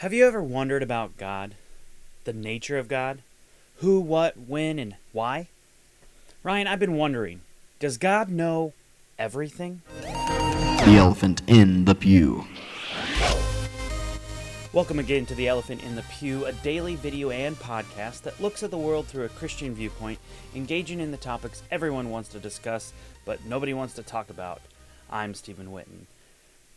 Have you ever wondered about God? The nature of God? Who, what, when, and why? Ryan, I've been wondering does God know everything? The elephant in the pew. Welcome again to The Elephant in the Pew, a daily video and podcast that looks at the world through a Christian viewpoint, engaging in the topics everyone wants to discuss, but nobody wants to talk about. I'm Stephen Witten.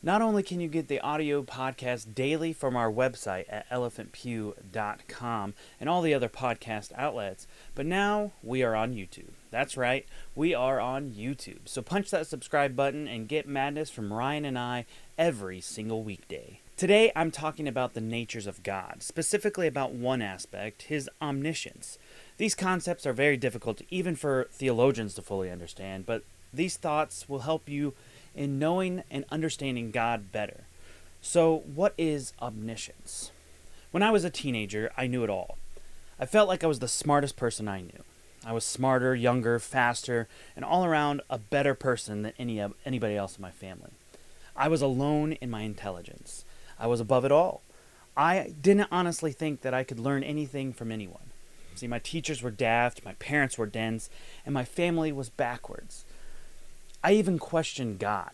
Not only can you get the audio podcast daily from our website at elephantpew.com and all the other podcast outlets, but now we are on YouTube. That's right, we are on YouTube. So punch that subscribe button and get madness from Ryan and I every single weekday. Today I'm talking about the natures of God, specifically about one aspect, his omniscience. These concepts are very difficult even for theologians to fully understand, but these thoughts will help you in knowing and understanding God better. So, what is omniscience? When I was a teenager, I knew it all. I felt like I was the smartest person I knew. I was smarter, younger, faster, and all around a better person than any anybody else in my family. I was alone in my intelligence. I was above it all. I didn't honestly think that I could learn anything from anyone. See, my teachers were daft, my parents were dense, and my family was backwards. I even question God.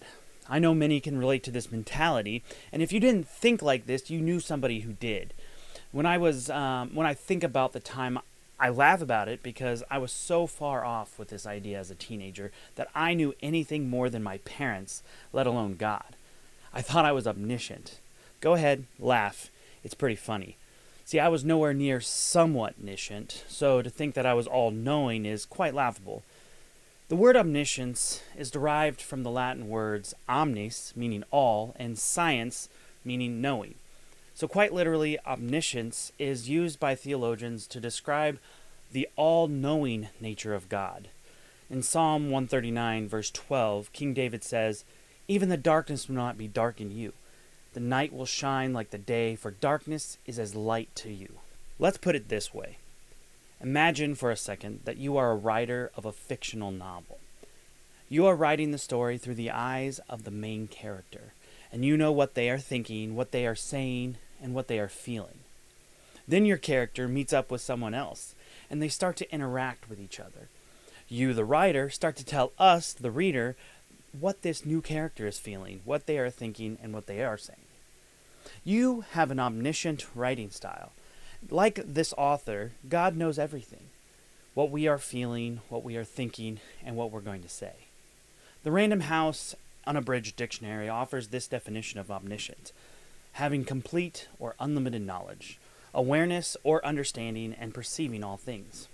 I know many can relate to this mentality, and if you didn't think like this, you knew somebody who did. When I was, um, when I think about the time, I laugh about it because I was so far off with this idea as a teenager that I knew anything more than my parents, let alone God. I thought I was omniscient. Go ahead, laugh. It's pretty funny. See, I was nowhere near somewhat omniscient, so to think that I was all knowing is quite laughable. The word omniscience is derived from the Latin words omnis, meaning all, and science, meaning knowing. So, quite literally, omniscience is used by theologians to describe the all knowing nature of God. In Psalm 139, verse 12, King David says, Even the darkness will not be dark in you. The night will shine like the day, for darkness is as light to you. Let's put it this way Imagine for a second that you are a writer of a fictional novel. You are writing the story through the eyes of the main character, and you know what they are thinking, what they are saying, and what they are feeling. Then your character meets up with someone else, and they start to interact with each other. You, the writer, start to tell us, the reader, what this new character is feeling, what they are thinking, and what they are saying. You have an omniscient writing style like this author, God knows everything what we are feeling, what we are thinking, and what we're going to say. The Random House Unabridged Dictionary offers this definition of omniscient having complete or unlimited knowledge, awareness or understanding and perceiving all things.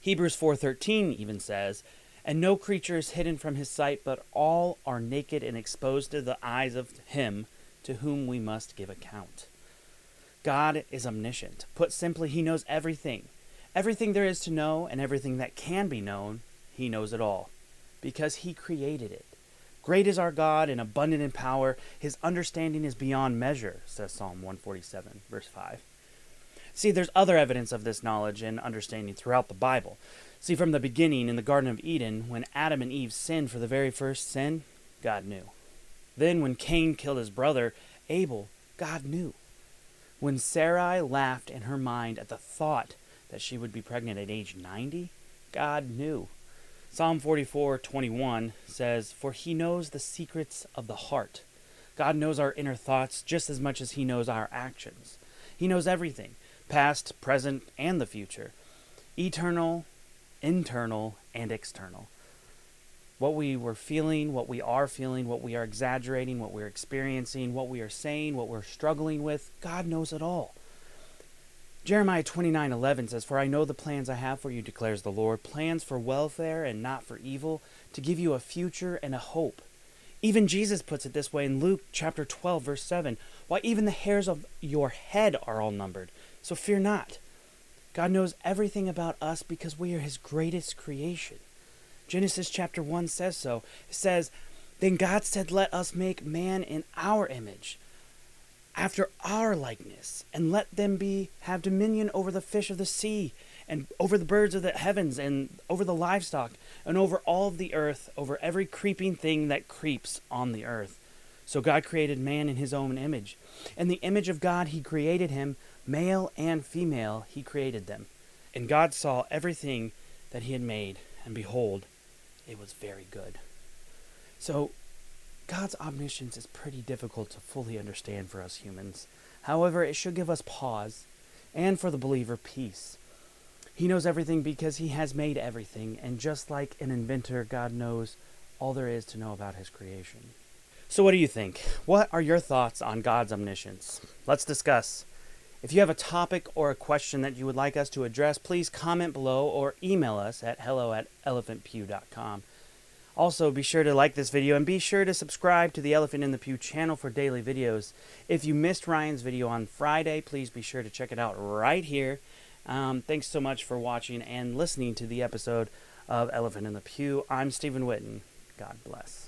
Hebrews 4:13 even says, "And no creature is hidden from his sight, but all are naked and exposed to the eyes of him to whom we must give account." God is omniscient. Put simply, He knows everything. Everything there is to know and everything that can be known, He knows it all. Because He created it. Great is our God and abundant in power. His understanding is beyond measure, says Psalm 147, verse 5. See, there's other evidence of this knowledge and understanding throughout the Bible. See, from the beginning in the Garden of Eden, when Adam and Eve sinned for the very first sin, God knew. Then, when Cain killed his brother, Abel, God knew. When Sarai laughed in her mind at the thought that she would be pregnant at age 90, God knew. Psalm 44:21 says, "For he knows the secrets of the heart." God knows our inner thoughts just as much as he knows our actions. He knows everything, past, present, and the future. Eternal, internal, and external what we were feeling, what we are feeling, what we are exaggerating, what we're experiencing, what we are saying, what we're struggling with. God knows it all. Jeremiah 29:11 says, "For I know the plans I have for you," declares the Lord, plans for welfare and not for evil, to give you a future and a hope. Even Jesus puts it this way in Luke chapter 12 verse 7, "Why even the hairs of your head are all numbered, so fear not." God knows everything about us because we are his greatest creation. Genesis chapter 1 says so. It says, Then God said, Let us make man in our image, after our likeness, and let them be have dominion over the fish of the sea, and over the birds of the heavens, and over the livestock, and over all of the earth, over every creeping thing that creeps on the earth. So God created man in his own image. In the image of God, he created him, male and female, he created them. And God saw everything that he had made, and behold, it was very good. So, God's omniscience is pretty difficult to fully understand for us humans. However, it should give us pause, and for the believer, peace. He knows everything because he has made everything, and just like an inventor, God knows all there is to know about his creation. So, what do you think? What are your thoughts on God's omniscience? Let's discuss. If you have a topic or a question that you would like us to address, please comment below or email us at hello at elephantpew.com. Also, be sure to like this video and be sure to subscribe to the Elephant in the Pew channel for daily videos. If you missed Ryan's video on Friday, please be sure to check it out right here. Um, thanks so much for watching and listening to the episode of Elephant in the Pew. I'm Stephen Witten. God bless.